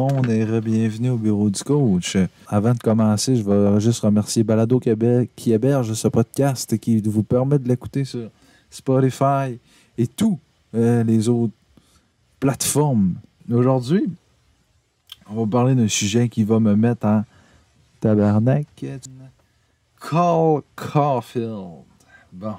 Monde et bienvenue au bureau du coach. Avant de commencer, je vais juste remercier Balado Québec qui héberge ce podcast et qui vous permet de l'écouter sur Spotify et tous euh, les autres plateformes. Aujourd'hui, on va parler d'un sujet qui va me mettre en tabarnak. Call Caulfield. Bon.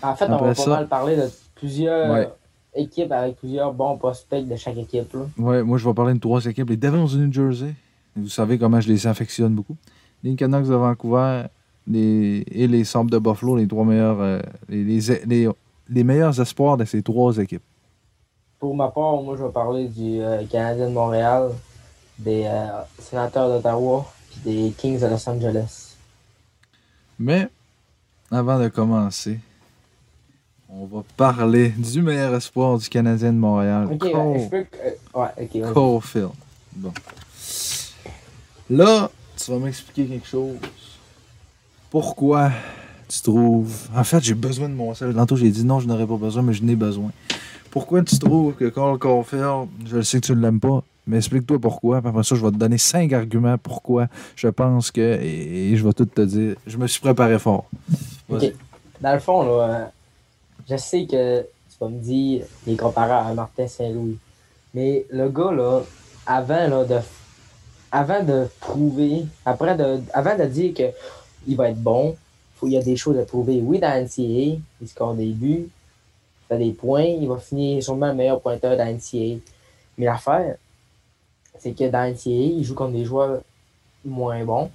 En fait, on va ça- pas mal parler de plusieurs Ouais. Équipes avec plusieurs bons prospects de chaque équipe. là. Ouais, moi, je vais parler de trois équipes. Les Devils du New Jersey. Vous savez comment je les affectionne beaucoup. Les Canucks de Vancouver les, et les Sabres de Buffalo, les trois meilleurs, euh, les, les, les- les meilleurs espoirs de ces trois équipes. Pour ma part, moi, je vais parler du euh, Canadien de Montréal, des euh, Sénateurs d'Ottawa puis des Kings de Los Angeles. Mais, avant de commencer, on va parler du meilleur espoir du Canadien de Montréal. Ok, Cole- euh, je peux. euh, ouais. Caulfield. Bon. Là, tu vas m'expliquer quelque chose. Pourquoi tu trouves. En fait, j'ai besoin de mon sel. Tantôt, j'ai dit non, je n'aurais pas besoin, mais je n'ai besoin. Pourquoi tu trouves que Cole Caulfield, je le sais que tu ne l'aimes pas, mais explique-toi pourquoi. Puis après ça, je vais te donner cinq arguments pourquoi je pense que. Et, je vais tout te dire. Je me suis préparé fort. Vas-y. Ok. Dans le fond, là, je sais que tu vas me dire il est comparé à Martin Saint-Louis. Mais le gars, là, avant, là, de, avant de prouver, après de, avant de dire que il va être bon, faut, il y a des choses à prouver. Oui, dans NCAA, il score des buts, il fait des points, il va finir sûrement le meilleur pointeur dans NCAA. Mais l'affaire, c'est que dans NCAA, il joue contre des joueurs moins bons.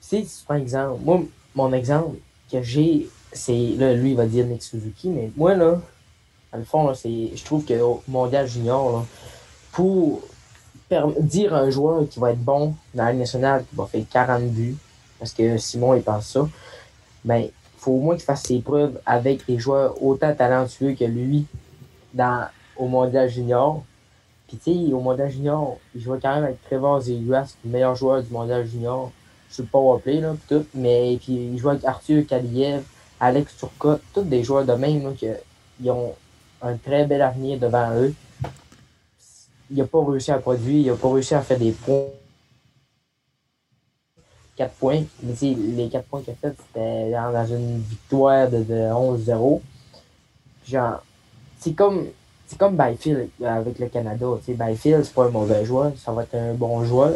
Si tu prends exemple, moi, mon exemple que j'ai, c'est, là, lui, il va dire Nick Suzuki, mais moi, là, dans le fond, là, je trouve que au Mondial Junior, là, pour dire à un joueur qui va être bon dans la nationale, qui va faire 40 buts, parce que Simon, il pense ça, ben, il faut au moins qu'il fasse ses preuves avec des joueurs autant talentueux que lui dans, au Mondial Junior. Puis, tu sais, au Mondial Junior, il jouait quand même avec Trevor Zeguas, le meilleur joueur du Mondial Junior sur le powerplay, là, pis tout. Mais puis il joue avec Arthur Kaliev, Alex Turcotte, tous des joueurs de même, que, ils ont un très bel avenir devant eux. Il n'a pas réussi à produire, il n'a pas réussi à faire des points. 4 points. Mais les 4 points qu'il a fait, c'était dans une victoire de, de 11-0. Genre, c'est comme. C'est comme Byfield avec le Canada. Tu sais, Byfield, c'est pas un mauvais joueur, ça va être un bon joueur.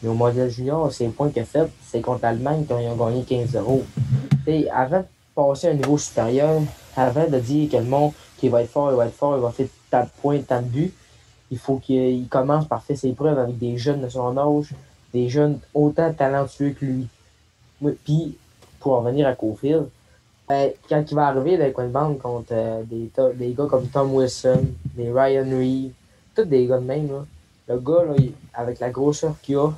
Mais au Mondial Junior, c'est les points qu'il a fait, c'est contre l'Allemagne quand ils ont gagné 15-0. Tu sais, avant passer à un niveau supérieur, avant de dire que le monde qui va être fort, il va être fort, il va faire tant de points, tant de buts, il faut qu'il commence par faire ses preuves avec des jeunes de son âge, des jeunes autant talentueux que lui. Puis, pour en revenir à Cofield, ben, quand il va arriver dans les bande contre euh, des, des gars comme Tom Wilson, des Ryan Reed, tous des gars de même, le gars, avec la grosseur qu'il a,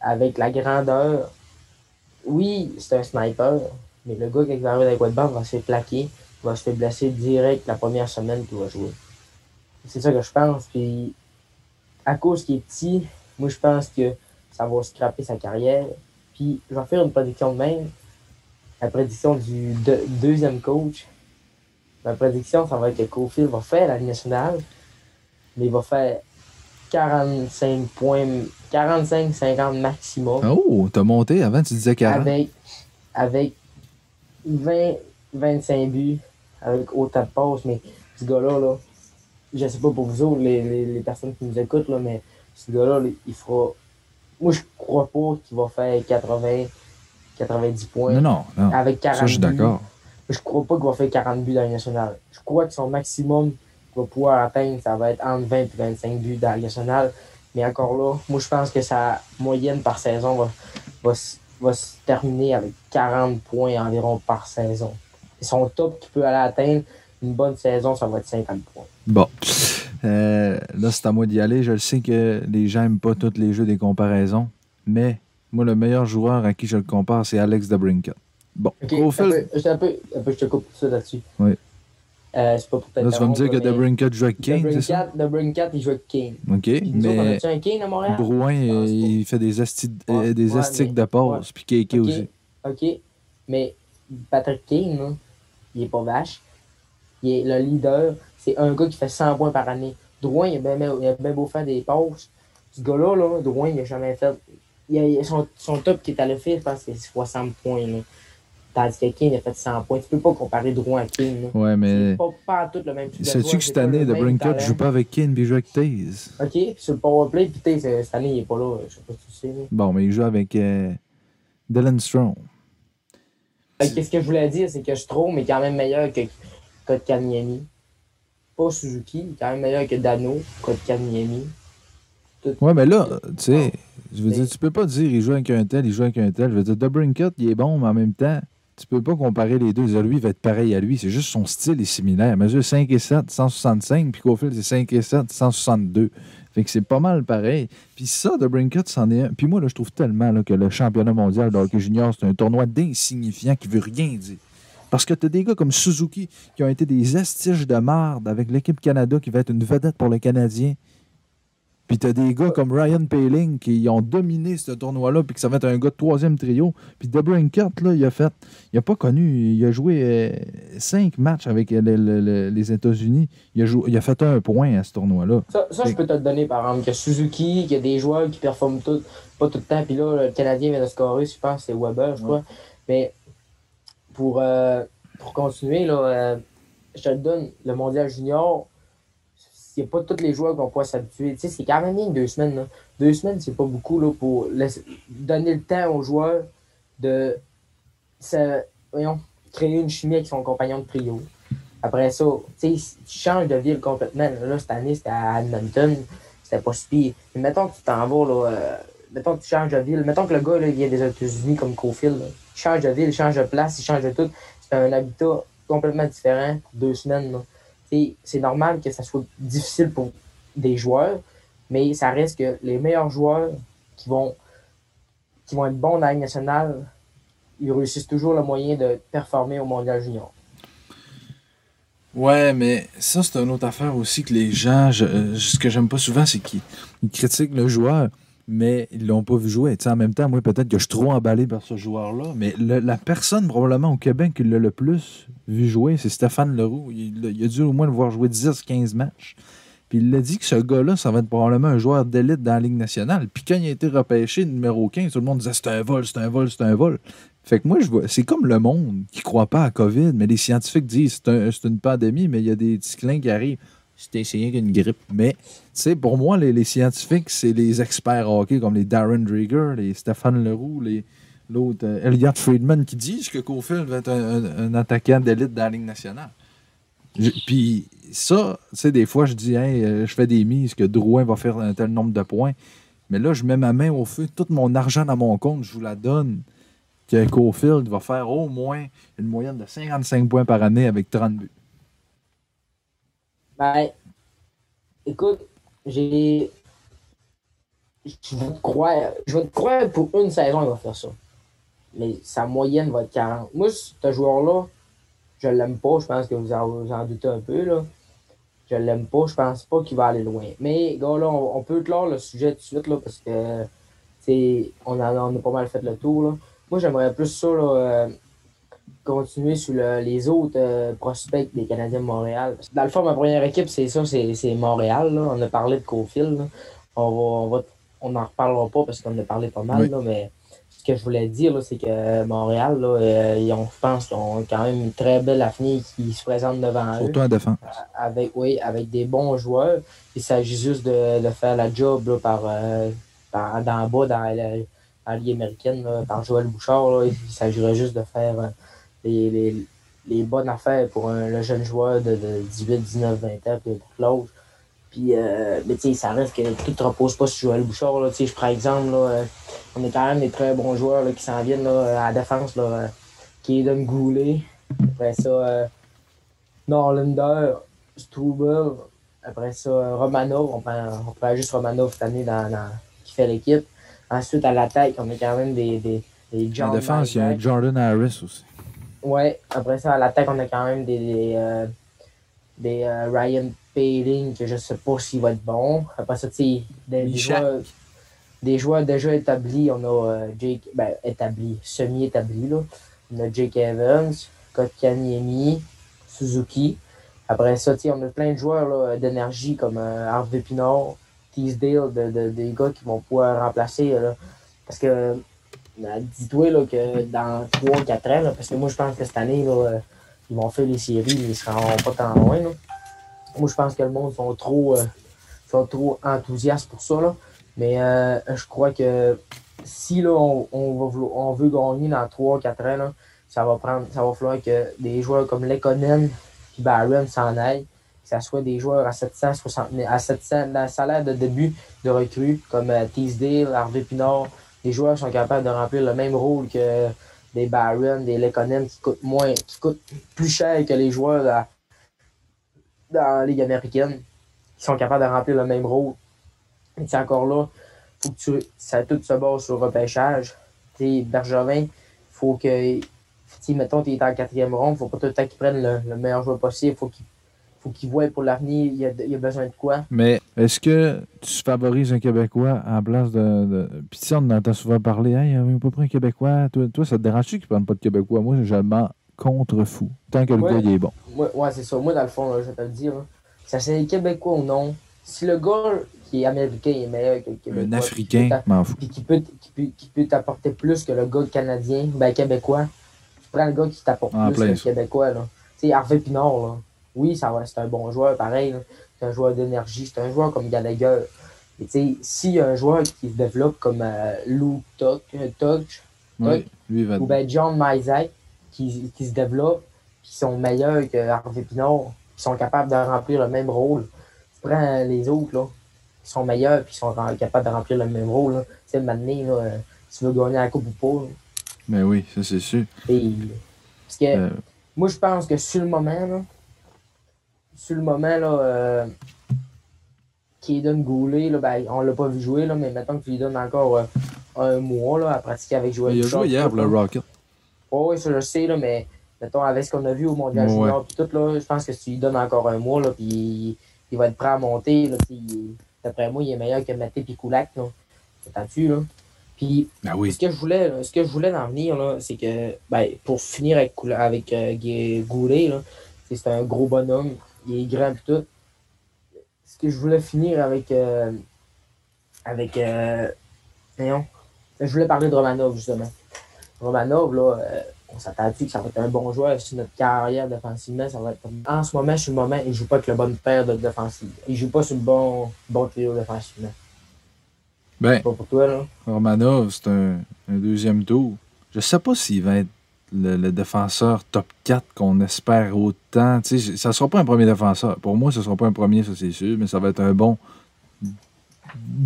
avec la grandeur, oui, c'est un sniper, mais le gars, il va arriver de bande, va se faire plaquer, va se faire blesser direct la première semaine qu'il va jouer. C'est ça que je pense. Puis, à cause qu'il est petit, moi, je pense que ça va scraper sa carrière. Puis, je vais faire une prédiction de même. La prédiction du deux- deuxième coach. Ma prédiction, ça va être que Cofield va faire la Ligue nationale, mais il va faire 45 points, 45-50 maximum Oh, t'as monté. Avant, tu disais 40. avec, avec 20, 25 buts, avec autant de passes, mais ce gars-là, là, je sais pas pour vous autres, les, les, les personnes qui nous écoutent, là, mais ce gars-là, là, il fera. Moi, je crois pas qu'il va faire 80, 90 points Non, non, non. avec 40 Ça, je suis d'accord. Je crois pas qu'il va faire 40 buts dans la Ligue nationale. Je crois que son maximum qu'il va pouvoir atteindre, ça va être entre 20 et 25 buts dans la Ligue nationale. Mais encore là, moi, je pense que sa moyenne par saison va, va, va se terminer avec 40 points environ par saison. Et son top qu'il peut aller atteindre, une bonne saison, ça va être 50 points. Bon. Euh, là, c'est à moi d'y aller. Je le sais que les gens n'aiment pas tous les jeux des comparaisons, mais moi, le meilleur joueur à qui je le compare, c'est Alex DeBrincat. Bon, un peu, un peu, un peu, je te coupe tout ça là-dessus. Oui. Euh, c'est pas pour là, tu vas me dire que t'interrompre, DeBrincat joue avec Kane, c'est ça? Il joue avec Kane. OK, Puis nous autres, on mais a-tu un Kane à Montréal? Pense euh, il fait des, asti- Ouais, euh, des ouais, astiques mais- de passe, puis Keke Ok, aussi. OK. Mais Patrick Kane, il est pas vache. Il est le leader. C'est un gars qui fait 100 points par année. Drouin, il a bien, il a bien beau faire des passes. Ce gars-là, là, Drouin, il a jamais fait. Il a, son, son top qui est allé faire, je pense que c'est 60 points. Là. Tandis que King a fait 100 points. Tu peux pas comparer Drouin à King. là. Ouais, mais. C'est pas, pas tout le même Sais-tu que cette année, de talent. joue pas avec Kane puis il joue avec Taze? Ok, puis sur le powerplay, puis t'sais, c'est- cette année, il est pas là. Je sais pas si tu sais. là. Bon, mais il joue avec euh, Dylan Strong. Qu'est-ce que je voulais dire, c'est que Strom est quand même meilleur que Kotkaniemi. Pas Suzuki, il est quand même meilleur que Dano, Kotkaniemi. Ouais, mais là, tu sais, je veux dire, tu peux pas dire il joue avec un tel, il joue avec un tel. Je veux dire, Debrincat, il est bon, mais en même temps, tu peux pas comparer les deux. Dire, Lui, il va être pareil à lui. C'est juste son style est similaire. Il mesure 5 et 7, 165, puis Cofield, c'est 5 et 7, 162. Fait que c'est pas mal pareil. Puis ça, Debrincat, c'en est un. Puis moi, je trouve tellement là, que le championnat mondial de hockey junior, c'est un tournoi d'insignifiant qui veut rien dire. Parce que tu as des gars comme Suzuki qui ont été des estiges de marde avec l'équipe Canada qui va être une vedette pour les Canadiens. Puis t'as des gars comme Ryan Paling qui ont dominé ce tournoi-là, puis que ça va être un gars de troisième trio. Puis Debrincat, là, il a fait. Il a pas connu. Il a joué euh, cinq matchs avec le- le- le- les États-Unis. Il, a joué- il a fait un point à ce tournoi-là. Ça, ça je peux te le donner, par exemple, que Suzuki, qu'il y a des joueurs qui performent tout, pas tout le temps, puis là, le Canadien vient de scorer, je pense, c'est Weber, je crois. Mais pour, euh, pour continuer, là, euh, je te le donne, le mondial junior, a pas tous les joueurs qui vont s'habituer. Tu sais, c'est quand même bien deux semaines. Là. Deux semaines, c'est pas beaucoup là, pour donner le temps aux joueurs de se- voyons, créer une chimie avec son compagnon de trio. Après ça, tu changes de ville complètement. Là, cette année, c'était à Edmonton. C'était pas si. Mais mettons que tu t'en vas, là, euh, mettons que tu changes de ville. Mettons que le gars, là, il vient des États-Unis comme Cofield. Il change de ville, il change de place, il change de tout. C'est un habitat complètement différent pour deux semaines. C'est normal que ça soit difficile pour des joueurs, mais ça reste que les meilleurs joueurs qui vont, qui vont être bons dans la Ligue nationale, ils réussissent toujours le moyen de performer au Mondial Junior. Ouais, mais ça, c'est une autre affaire aussi que les gens. euh, ce que j'aime pas souvent, c'est qu'ils ils critiquent le joueur, mais ils l'ont pas vu jouer. En même temps, moi, peut-être que je suis trop emballé par ce joueur-là, mais la personne, probablement, au Québec qui l'a le plus vu jouer, c'est Stéphane Leroux. Il, a dû au moins le voir jouer 10-15 matchs. Puis il a dit que ce gars-là, ça va être probablement un joueur d'élite dans la Ligue nationale. Puis quand il a été repêché numéro 15, tout le monde disait c'est un vol, c'est un vol, c'est un vol. Fait que moi, je vois, c'est comme le monde qui croit pas à COVID, mais les scientifiques disent c'est un- c'est une pandémie, mais il y a des petits qui arrivent. C'est essayé qu'une grippe. Mais, tu sais, pour moi, les, les scientifiques, c'est les experts hockey comme les Darren Drieger, les Stéphane Leroux, les l'autre euh, Elliot Friedman qui disent que Cofield va être un, un- attaquant d'élite dans la Ligue nationale. Puis ça, tu sais, des fois, je dis, hey, euh, je fais des mises que Drouin va faire un tel nombre de points. Mais là, je mets ma main au feu, tout mon argent dans mon compte, je vous la donne. Que Cofield va faire au moins une moyenne de 55 points par année avec 30 buts. Ben, écoute, j'ai. Je vais te croire. Je vais te croire pour une saison, il va faire ça. Mais sa moyenne va être 40. Moi, ce joueur-là, je l'aime pas. Je pense que vous en, doutez un peu. Là. Je l'aime pas. Je pense pas qu'il va aller loin. Mais, gars, là, on, on peut clore le sujet tout de suite là, parce que on, on a pas mal fait le tour. Là. Moi, j'aimerais plus ça. Là, euh, continuer sur le- les autres euh, prospects des Canadiens de Montréal. Dans le fond, ma première équipe, c'est ça, c'est Montréal. là. On a parlé de Cofield. là. On va, on va on n'en reparlera pas parce qu'on en a parlé pas mal, Oui. là, mais ce que je voulais dire, c'est que Montréal, là, euh, ils ont, je pense qu'ils ont quand même une très belle avenir qui se présente devant eux Surtout en défense. avec, oui, avec des bons joueurs. Il s'agit juste de, de faire la job là, par, euh, par- dans le bas, dans la, la Ligue américaine, par Joël Bouchard. Il s'agirait juste de faire euh, les, les, les bonnes affaires pour un, le jeune joueur de, de 18, 19, 20 ans, puis pour l'autre. Puis, euh, mais tu sais, ça reste que tout ne repose pas sur Joël Bouchard. Là. Tu sais, Je prends exemple, là, euh, on est quand même des très bons joueurs là, qui s'en viennent là, à la défense. Là, euh, Kaden Goulet. Après ça, euh, Norlander, Struble. Après ça, Romanov. On prend, on prend juste Romanov cette année dans, dans- qui fait l'équipe. Ensuite, à l'attaque, on a quand même des, des, des En défense, il y a. Jordan Harris aussi. Ouais, après ça, à l'attaque, on a quand même des, des, euh, des euh, Ryan Paling, que je sais pas s'il va être bon. Après ça, tu sais, des, des joueurs, des joueurs déjà établis. On a euh, Jake, ben, établis, semi-établis, là. On a Jake Evans, Kotkaniemi, Suzuki. Après ça, on a plein de joueurs d'énergie comme Harvey Pinard, Teasdale, de, de- des gars qui vont pouvoir remplacer. là. parce que, dis-toi là, que dans 3-4 ans, parce que moi, je pense que cette année, là, euh, ils vont faire les séries, mais ils seront pas tant loin. Moi, je pense que le monde sont trop, euh, sont trop enthousiastes pour ça. Là. Mais euh, je crois que si là, on, veut gagner dans 3-4 ans, ça va prendre ça va falloir que des joueurs comme Lekonen et Barron s'en aillent. Que ça soit des joueurs à 760 000 à 700 dans le salaire de début de recrue comme euh, Teasdale, Harvey Pinard, des joueurs sont capables de remplir le même rôle que des Barron, des Lekonen qui coûtent moins, qui coûtent plus cher que les joueurs dans, la Ligue américaine, qui sont capables de remplir le même rôle. Et c'est encore là, faut que tu, ça tout se base sur le repêchage. Tu sais, Bergevin, faut que, si mettons, tu es en quatrième ronde, faut pas tout le temps qu'il prenne le, le meilleur joueur possible. Faut qu'il faut qu'il voie pour l'avenir, il y a, il y a besoin de quoi. Mais est-ce que tu favorises un Québécois en place de. de... Puis tu sais, on en entend souvent parler, hey, on n'a pas pris un Québécois. Toi, toi ça te dérange-tu qu'ils ne prennent pas de Québécois? Moi, je m'en contre-fou. Tant que le Ouais. gars, il est bon. Ouais, c'est ça. Moi, dans le fond, là, je vais te le dire, que ça c'est Québécois ou non, si le gars qui est américain est meilleur que le Québécois, Un Africain, m'en fous. puis qui peut, qui peut, qui peut t'apporter plus que le gars canadien, ben québécois, tu prends le gars qui t'apporte plus que le québécois. Là. Tu sais, Harvey Pinard, là. Oui, ça c'est un bon joueur, pareil. C'est un joueur d'énergie, c'est un joueur comme Gallagher. Et tu sais, s'il y a un joueur qui se développe comme euh, Lou Tuck, euh, Tuck, Oui, lui, il va ou bien John Mysack, qui, qui se développent, qui sont meilleurs que Harvey Pinard, qui sont capables de remplir le même rôle. Tu prends les autres, là, qui sont meilleurs, puis qui sont capables de remplir le même rôle. Tu sais, maintenant, là, euh, tu veux gagner la coupe ou pas. là. Mais oui, ça, c'est sûr. Et- parce que Euh, moi, je pense que sur le moment, là, sur le moment, là, euh, Kaden Goulet, là, ben, on l'a pas vu jouer, là, mais maintenant que tu lui donnes encore euh, un mois là, à pratiquer avec Joël il a joué hier le. Rocket. Oui, ça je sais, là, mais mettons, avec ce qu'on a vu au Mondial Ouais. Junior, puis tout, là, je pense que si tu lui donnes encore un mois, là, puis il, il va être prêt à monter, là, puis d'après moi, il est meilleur que Maté là. T'entends-tu, là? Puis, Ben oui. ce que je voulais, là, ce que je voulais en venir, là, c'est que, ben, pour finir avec, euh, Goulet, là, c'est un gros bonhomme, il est grand pis tout. Ce que je voulais finir avec, euh, avec, euh, je voulais parler de Romanov, justement. Romanov, là, euh, on s'attend-tu que ça va être un bon joueur sur notre carrière défensivement, ça va être comme... En ce moment, sur le moment, il joue pas avec le bon paire de défensive. Il joue pas sur le bon, bon trio défensivement. Ben, Pas pour toi, là. Romanov, c'est un, un deuxième tour. Je sais pas s'il va être le, le défenseur top 4 qu'on espère autant. Tu sais, ça sera pas un premier défenseur. Pour moi, ce sera pas un premier, ça c'est sûr, mais ça va être un bon.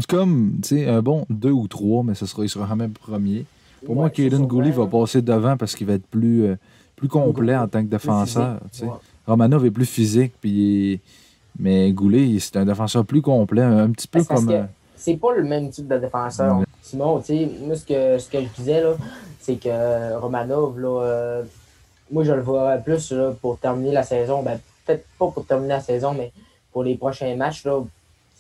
Comme, tu sais, un bon 2 ou 3, mais ce sera, il sera quand même premier. Pour moi, Ouais, Kaden Gouli va passer devant parce qu'il va être plus, euh, plus complet en tant que défenseur. Ouais. Romanov est plus physique, puis mais Goulet, c'est un défenseur plus complet, un petit peu parce comme. que c'est pas le même type de défenseur. Ouais. Simon, tu sais, moi, ce que, ce que je disais, là, c'est que Romanov, là, euh, moi, je le vois plus là, pour terminer la saison. Ben, peut-être pas pour terminer la saison, mais pour les prochains matchs, là,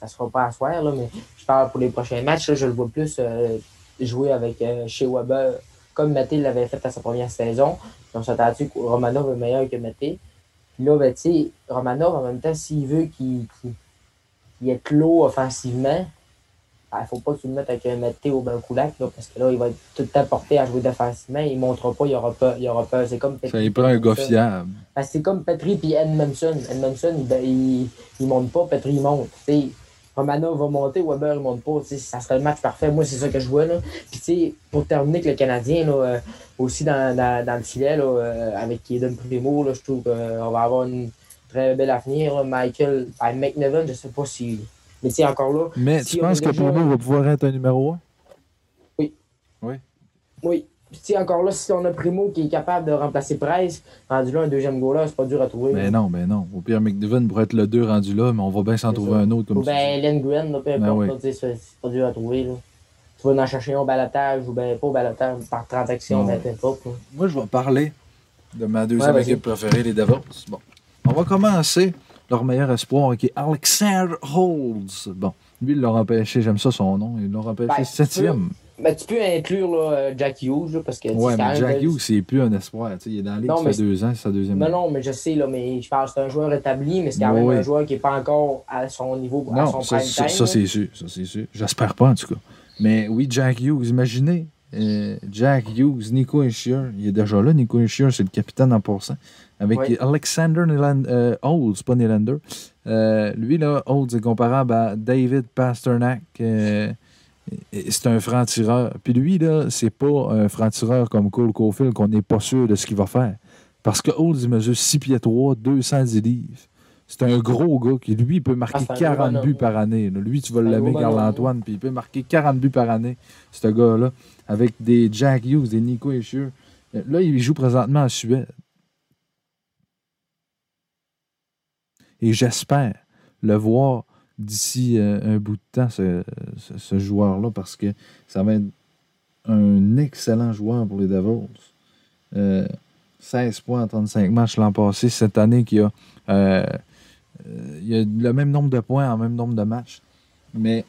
ça sera pas à soir, là, mais je parle pour les prochains matchs, là, je le vois plus euh, jouer avec euh, chez Weber, comme Mathé l'avait fait à sa première saison. On s'attend que Romanov est meilleur que Mathé. Puis là, ben, tu sais, Romanov, en même temps, s'il veut qu'il qu'il ait clos offensivement, ne faut pas que tu le mettes avec un Mathé au Bancoulac, là, parce que là, il va être tout le temps porté à jouer défensivement. Il ne montrera pas, il aura peur. Il aura peur. C'est comme ça y prend un gars fiable. ben, c'est comme Petri et Edmondson. Edmondson, il, il, il monte pas, Petri, il monte. T'sais, Romanov va monter, Weber, il monte pas. T'sais, ça serait le match parfait. Moi, c'est ça que je vois. Là. Puis, pour terminer avec le Canadien, là, euh, aussi dans, dans, dans le filet, là, euh, avec Kaden Primo, là, je trouve qu'on va avoir une très belle avenir. Michael, ben, McNevin, je sais pas si. Mais tu sais, encore là, Mais Si tu penses que déjà- Primo va pouvoir être un numéro 1? oui. Puis, tu sais, encore là, si on a Primo qui est capable de remplacer Price, rendu là, un deuxième goal là, c'est pas dur à trouver. Mais non, mais non. Au pire, McNiven pourrait être le 2 rendu là, mais on va bien s'en C'est trouver ça. un autre Ou comme ça. ben Lindgren, là, peu importe, Ben oui. c'est c'est pas dur à trouver. Là. Tu vas en chercher un au balotage ou ben pas au balotage, par transaction, ben peu importe. Moi, je vais parler de ma deuxième Ouais, équipe préférée, les Devils. Bon. On va commencer leur meilleur espoir, qui est Alexander Holtz. Bon. Lui, ils l'ont empêché, j'aime ça son nom, ils l'ont empêché Ben, septième. Ben, tu peux inclure là, euh, Jack Hughes, là, parce que. Ouais, mais Jack Hughes, c'est plus un espoir. il est dans la Non, ça mais fait deux ans, c'est sa deuxième Non, année. non, mais je sais, là, mais je pense que c'est un joueur établi, mais c'est quand même un joueur qui n'est pas encore à son niveau, à son ça, prime ça, time. ça, là. c'est sûr. Ça, c'est sûr. J'espère pas, en tout cas. Mais oui, Jack Hughes, imaginez. euh, Jack Hughes, Nico Ishier. Il est déjà là, Nico Ishier, c'est le capitaine en passant. Avec Ouais. Alexander Nylander, euh, Olds, pas Nylander. Euh, lui, là, Olds est comparable à David Pasternak. euh, c'est un franc-tireur. Puis lui, là, c'est pas un franc-tireur comme Cole Caulfield qu'on n'est pas sûr de ce qu'il va faire. Parce que Olds, il mesure 6 pieds 3, 210 livres. C'est un gros gars qui, lui, peut marquer Ah, c'est un gros 40 buts bonhomme. par année. Lui, tu vas un l'aimer. Carl-Antoine, puis il peut marquer 40 buts par année, ce gars-là, avec des Jack Hughes, des Nico Eschier. Là, il joue présentement en Suède. Et j'espère le voir d'ici euh, un bout de temps, ce, ce- ce joueur-là, parce que ça va être un excellent joueur pour les Devils. Euh, 16 points en 35 matchs l'an passé. Cette année, qui a, euh, euh, il a le même nombre de points en même nombre de matchs. Mais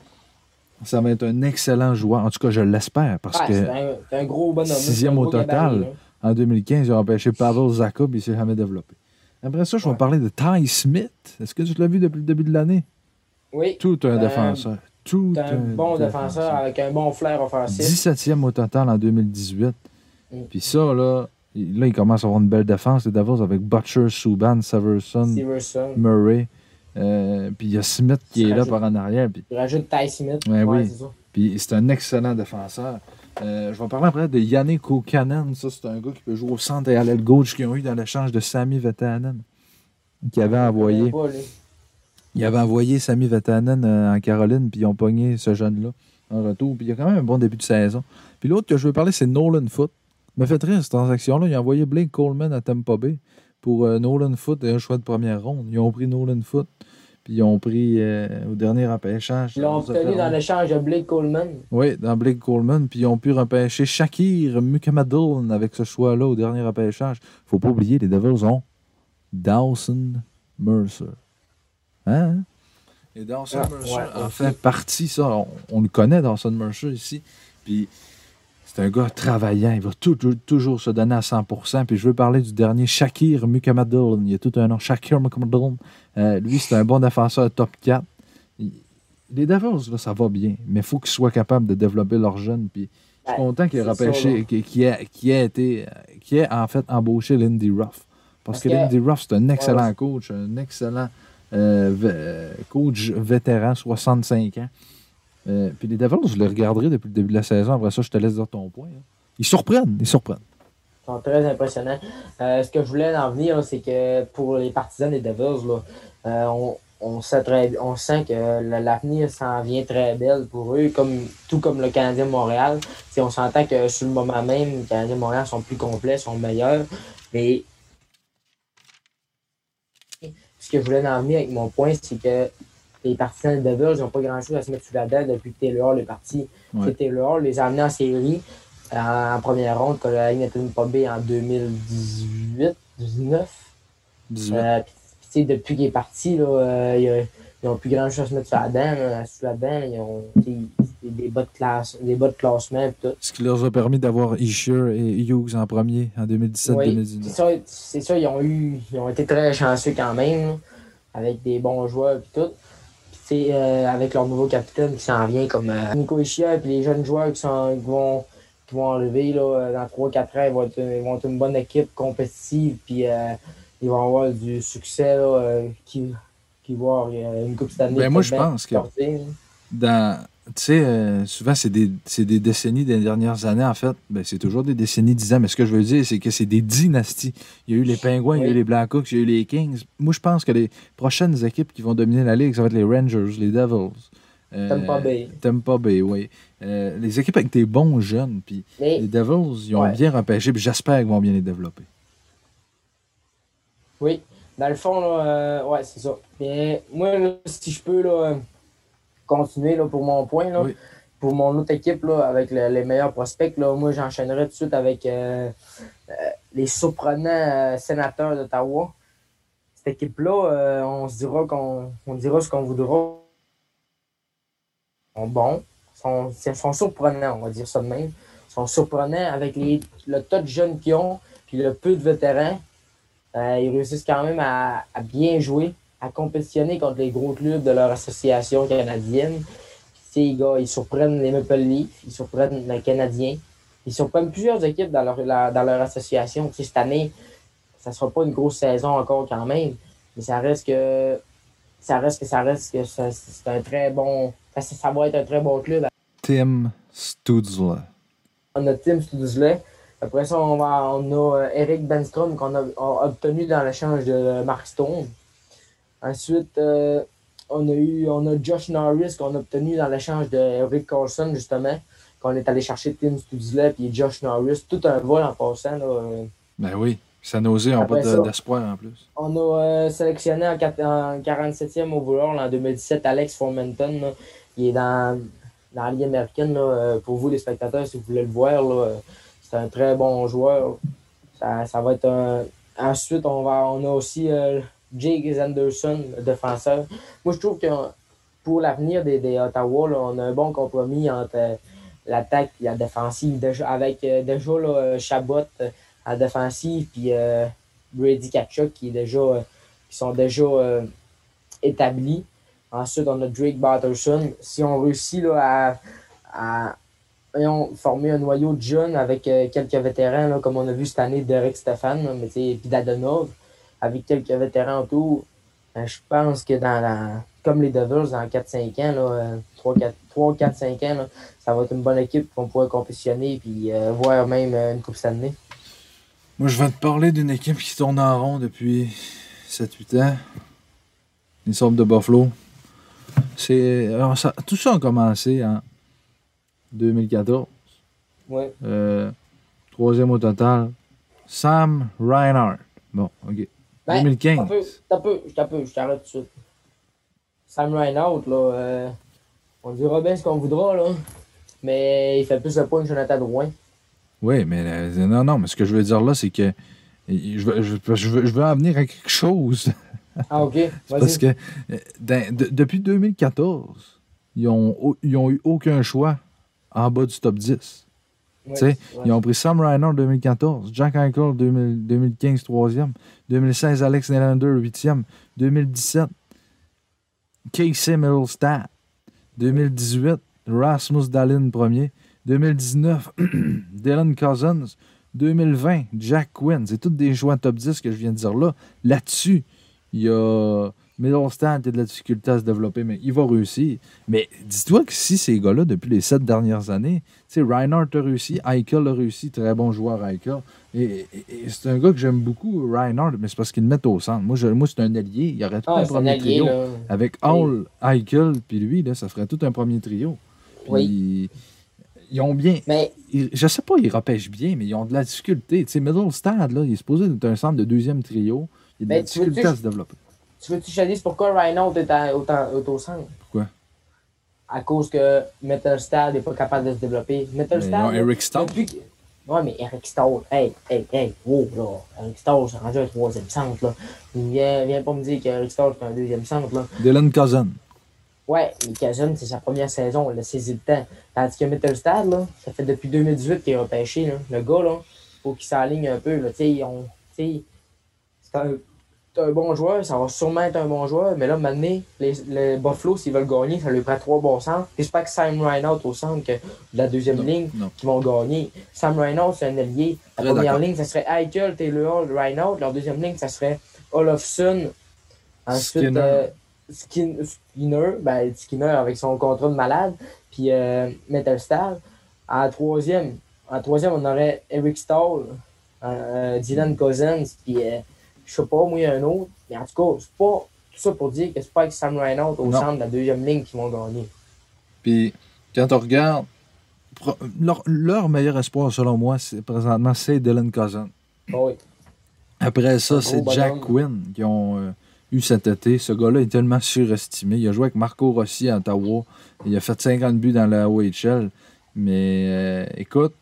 ça va être un excellent joueur. En tout cas, je l'espère, parce que c'est un, c'est un gros bonhomme. là, Sixième au total. gabarit, en 2015, ils ont empêché Pavel puis il s'est jamais développé. Après ça, je vais Ouais. parler de Ty Smith. Est-ce que tu l'as vu depuis le début de l'année? Oui, Tout un Euh, défenseur. Tout c'est un bon défenseur avec un bon flair offensif. 17e au total en 2018. Mm. Puis ça, là, il- là, il commence à avoir une belle défense, les Devils, avec Butcher, Subban, Severson. Murray. Euh, puis il y a Smith qui est là par en arrière. Puis, Il rajoute Ty Smith. Ouais, oui. puis c'est un excellent défenseur. Euh, je vais parler après de Yannick O'Cannon. Ça, c'est un gars qui peut jouer au centre et à l'aile gauche qu'ils ont eu dans l'échange de Sami Vatanen. Qui avait envoyé. Pas, lui. Il avait envoyé Sami Vatanen euh, en Caroline, puis ils ont pogné ce jeune-là en retour. Puis il y a quand même un bon début de saison. Puis l'autre que je veux parler, c'est Nolan Foot. Me fait rire cette transaction-là. Ils ont envoyé Blake Coleman à Tampa Bay pour euh, Nolan Foot et un choix de première ronde. Ils ont pris Nolan Foot, puis ils ont pris euh, au dernier repêchage. Ils l'ont obtenu dans l'échange de Blake Coleman. Oui, dans Blake Coleman, puis ils ont pu repêcher Shakir Mukamadon avec ce choix-là au dernier repêchage. faut pas oublier, les Devils ont Dawson Mercer. Hein? Et Dawson Ah, Mercer ouais, en fait partie, ça. On, on le connaît, Dawson Mercer, ici. Puis c'est un gars travaillant. Il va toujours, toujours se donner à 100%. Puis je veux parler du dernier, Shakir Mukamadon. Il y a tout un nom, Shakir Mukamadon. Euh, lui, c'est un bon défenseur top 4. Il- les Devils, là, ça va bien, mais il faut qu'ils soient capables de développer leurs jeunes. Puis je suis content qu'il ait repêché, qu'il ait, été, ait en fait embauché Lindy Ruff. Parce, que, Lindy Ruff, c'est un excellent coach, un excellent euh, coach vétéran, 65 ans. Euh, puis les Devils, je les regarderai depuis le début de la saison. Après ça, je te laisse dire ton point. hein. Ils surprennent, ils surprennent. Ils sont très impressionnants. Euh, ce que je voulais en venir, c'est que pour les partisans des Devils, là, euh, on, on, sent que la- l'avenir s'en vient très belle pour eux, comme, tout comme le Canadien Montréal. On s'entend que sur le moment même, les Canadiens Montréal sont plus complets, sont meilleurs. Mais ce que je voulais en venir avec mon point, c'est que les partisans des Devils n'ont pas grand-chose à se mettre sous la dent depuis que Taylor est parti. Ouais. C'est Taylor les a amenés en série en première ronde quand la ligne une pas B en 2018, 2019. 18. Euh, puis, tu sais, depuis qu'il est parti, là, euh, il a- ils n'ont plus grand chose à se mettre sur la dent. là. Sous la dent, ils ont des bas de classe, des bas de classement tout. Ce qui leur a permis d'avoir Isher et Hughes en premier en 2017-2019. Oui, c'est ça, ils ont eu. Ils ont été très chanceux quand même, avec des bons joueurs et tout. Euh, avec leur nouveau capitaine qui s'en vient comme euh, Nico Ishia puis les jeunes joueurs qui, sont, qui vont qui vont arriver là, euh, dans 3-4 ans, ils vont, être, ils vont être une bonne équipe compétitive puis euh, ils vont avoir du succès là, euh, qui, qui va avoir euh, une coupe cette année. Ben, moi, je pense que- dans tu sais, euh, souvent, c'est des, c'est des décennies des dernières années, en fait. Ben, c'est toujours des décennies, 10 ans. Mais ce que je veux dire, c'est que c'est des dynasties. Il y a eu les Penguins, il y a eu les Blackhawks, il y a eu les Kings. Moi, je pense que les prochaines équipes qui vont dominer la Ligue, ça va être les Rangers, les Devils. euh, Tampa Bay. Tampa Bay, oui. Euh, les équipes avec des bons jeunes. Puis les Devils, ils ont Ouais. bien repêché. Puis j'espère qu'ils vont bien les développer. Oui, dans le fond, là, euh, ouais, c'est ça. Mais moi, là, si je peux là, continuer là, pour mon point, là, Oui. pour mon autre équipe là, avec le- les meilleurs prospects, là, moi j'enchaînerai tout de suite avec euh, euh, les surprenants euh, sénateurs d'Ottawa. Cette équipe-là, on se dira qu'on on dira ce qu'on voudra. Ils sont bons. sont, sont surprenants, on va dire ça de même. Ils sont surprenants avec les, le tas de jeunes qu'ils ont, puis le peu de vétérans. Ils réussissent quand même à, bien jouer, à compétitionner contre les gros clubs de leur association canadienne. Puis, gars, ils surprennent les Maple Leafs, ils surprennent les Canadiens, ils surprennent plusieurs équipes dans leur, dans leur association. cette année, ça sera pas une grosse saison encore quand même, mais ça reste que ça reste que ça reste que c'est un très bon. Ça, va être un très bon club. Tim Studzle. On a Tim Studzle. Après ça, on, va, on a euh, Eric Benstrom qu'on a, obtenu dans l'échange de Mark Stone. Ensuite, euh, on a eu on a Josh Norris qu'on a obtenu dans l'échange de Rick Carlson, justement. Qu'on est allé chercher Tim Studzle et Josh Norris. Tout un vol en passant. Là. Ben oui. Ça n'a osé, on pas d'espoir en plus. On a euh, sélectionné en, 47e overall en 2017 Alex Formenton. Il est dans, dans la Ligue américaine. Euh, pour vous, les spectateurs, si vous voulez le voir, c'est un très bon joueur. Ça, va être un. Ensuite, on, va, on a aussi euh, Jake Anderson, le défenseur. Moi, je trouve que pour l'avenir des, des, Ottawa, on a un bon compromis entre l'attaque et la défensive. avec déjà là, Chabot à défensive, puis euh, Brady Kachuk qui, déjà, euh, qui sont déjà euh, établis. Ensuite, on a Drake Batterson. Si on réussit là, à, à former un noyau de jeunes avec quelques vétérans, là, comme on a vu cette année Derek Stéphane, mais puis Dadonov, avec quelques vétérans autour, ben, je pense que dans la, comme les Devils dans 4-5 ans, 3-4-5 ans, ça va être une bonne équipe qu'on pourrait compétitionner et voir même une Coupe Stanley. Moi, je vais te parler d'une équipe qui tourne en rond depuis 7-8 ans. Les Sables de Buffalo. C'est, tout ça a commencé en 2014. Ouais. Euh, troisième au total. Sam Reinhardt. Bon, OK. 2015. T'as peu, t'as peu, je t'arrête tout de suite. Sam Reinhardt, là, euh, on dira bien ce qu'on voudra, là. Mais il fait plus de points que Jonathan Drouin. Oui, mais euh, non, non, mais ce que je veux dire là, c'est que je veux, je, veux, je veux en venir à quelque chose. Ah, OK. Parce que euh, depuis 2014, ils ont, ils ont eu aucun choix en bas du top 10. Ils ont pris Sam en 2014, Jack Eichel 2015 3e, 2016 Alex Nylander 8e, 2017 Casey Middlestat, 2018 Rasmus Dallin 1er, 2019, Dylan Cousins. 2020, Jack Quinn. C'est tous des joueurs top 10 que je viens de dire là. Là-dessus, il y a Middlestat qui a de la difficulté à se développer, mais il va réussir. Mais dis-toi que si ces gars-là, depuis les sept dernières années, tu sais, Reinhardt a réussi, Eichel a réussi, très bon joueur Eichel. Et, c'est un gars que j'aime beaucoup, Reinhardt, mais c'est parce qu'il le met au centre. Moi, moi c'est un allié. Il aurait tout ah, un premier trio. Avec Hall, Eichel, puis lui, là, ça ferait tout un premier trio. oui ils ont bien. Mais... Je sais pas, ils repêchent bien, mais ils ont de la difficulté. Tu sais, Middle Stad, là, il est supposé être un centre de deuxième trio. Il a de la difficulté à se développer. Tu veux-tu que je te dise pourquoi Rhino est, est, au centre? Pourquoi? À cause que Metal n'est pas capable de se développer. Metal Stad. Eric Stall. Ouais, mais Eric Stall, hey, hey, hey, wow, là. Eric Stall, c'est rendu un troisième centre, là. Viens, viens pas me dire qu'Eric Stall, c'est un deuxième centre, là. Dylan Cousin. Ouais, mais Cousin, c'est sa première saison, il a saisi le temps. Tandis que Mittelstad, là, ça fait depuis 2018 qu'il est repêché. Là. Le gars, là, faut qu'il s'aligne un peu. Là. c'est un, un, bon joueur, ça va sûrement être un bon joueur, mais là, maintenant, les, les Buffalo, s'ils veulent gagner, ça lui prend trois bons centres. Puis c'est pas que Sam Reinhardt au centre que la deuxième ligne qui vont gagner. Sam Reinhardt, c'est un allié. La première ligne, ça serait Eichel, Taylor Hall, Reinhardt. Leur deuxième ligne, ça serait Olofsson. Ensuite, euh, Skinner, ben, Skinner avec son contrat de malade puis euh, Metal Star. En troisième, en troisième, on aurait Eric Stahl, euh, Dylan Cousins, puis euh, je sais pas, moi, il y a un autre. Mais en tout cas, c'est pas tout ça pour dire que c'est pas avec Sam Reynolds au centre de la deuxième ligne qui vont gagner. Puis, quand on regarde, leur, meilleur espoir, selon moi, c'est présentement, c'est Dylan Cousins. Ah oui. Après ça, c'est Jack Quinn qui ont euh, eu cet été. Ce gars-là est tellement surestimé. Il a joué avec Marco Rossi à Ottawa. Il a fait 50 buts dans la OHL. Mais euh, écoute,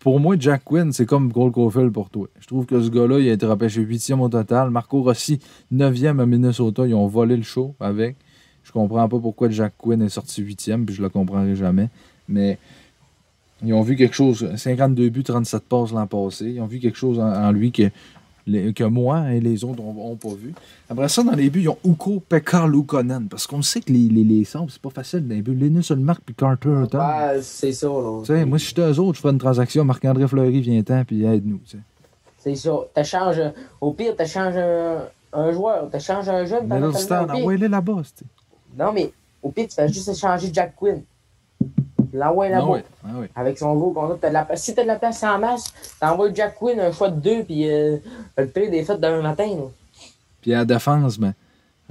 pour, moi, Jack Quinn, c'est comme Cole Caulfield pour toi. Je trouve que ce gars-là, il a été repêché 8e au total. Marco Rossi, 9e à Minnesota. Ils ont volé le show avec. Je comprends pas pourquoi Jack Quinn est sorti 8e, puis je le comprendrai jamais. Mais ils ont vu quelque chose. 52 buts, 37 passes l'an passé. Ils ont vu quelque chose en, en lui que, les- que moi et les autres n'ont pas vu. Après ça, dans les buts, ils ont Uko, Pekka, Lukonen. Parce qu'on sait que les, les, les centres, c'est pas facile dans les buts. Linus Marc puis Carter. attends. Ouais, c'est ça, là. Moi, si j'étais eux autres, je ferais une transaction. Marc-André Fleury vient-t'en, puis aide-nous. C'est ça. T'échanges, au pire, t'échanges un, un joueur, t'échanges un jeune, pire. envoie-les là-bas. Non, mais au pire, tu fais juste échanger Jack Quinn. L'envoie Ah ouais, ah ouais. Avec son gros t'as de la place. Si t'as de la place en masse, t'envoies Jack Quinn un choix de deux, puis euh, le trade est fait demain matin. Là. Puis à la défense, ben,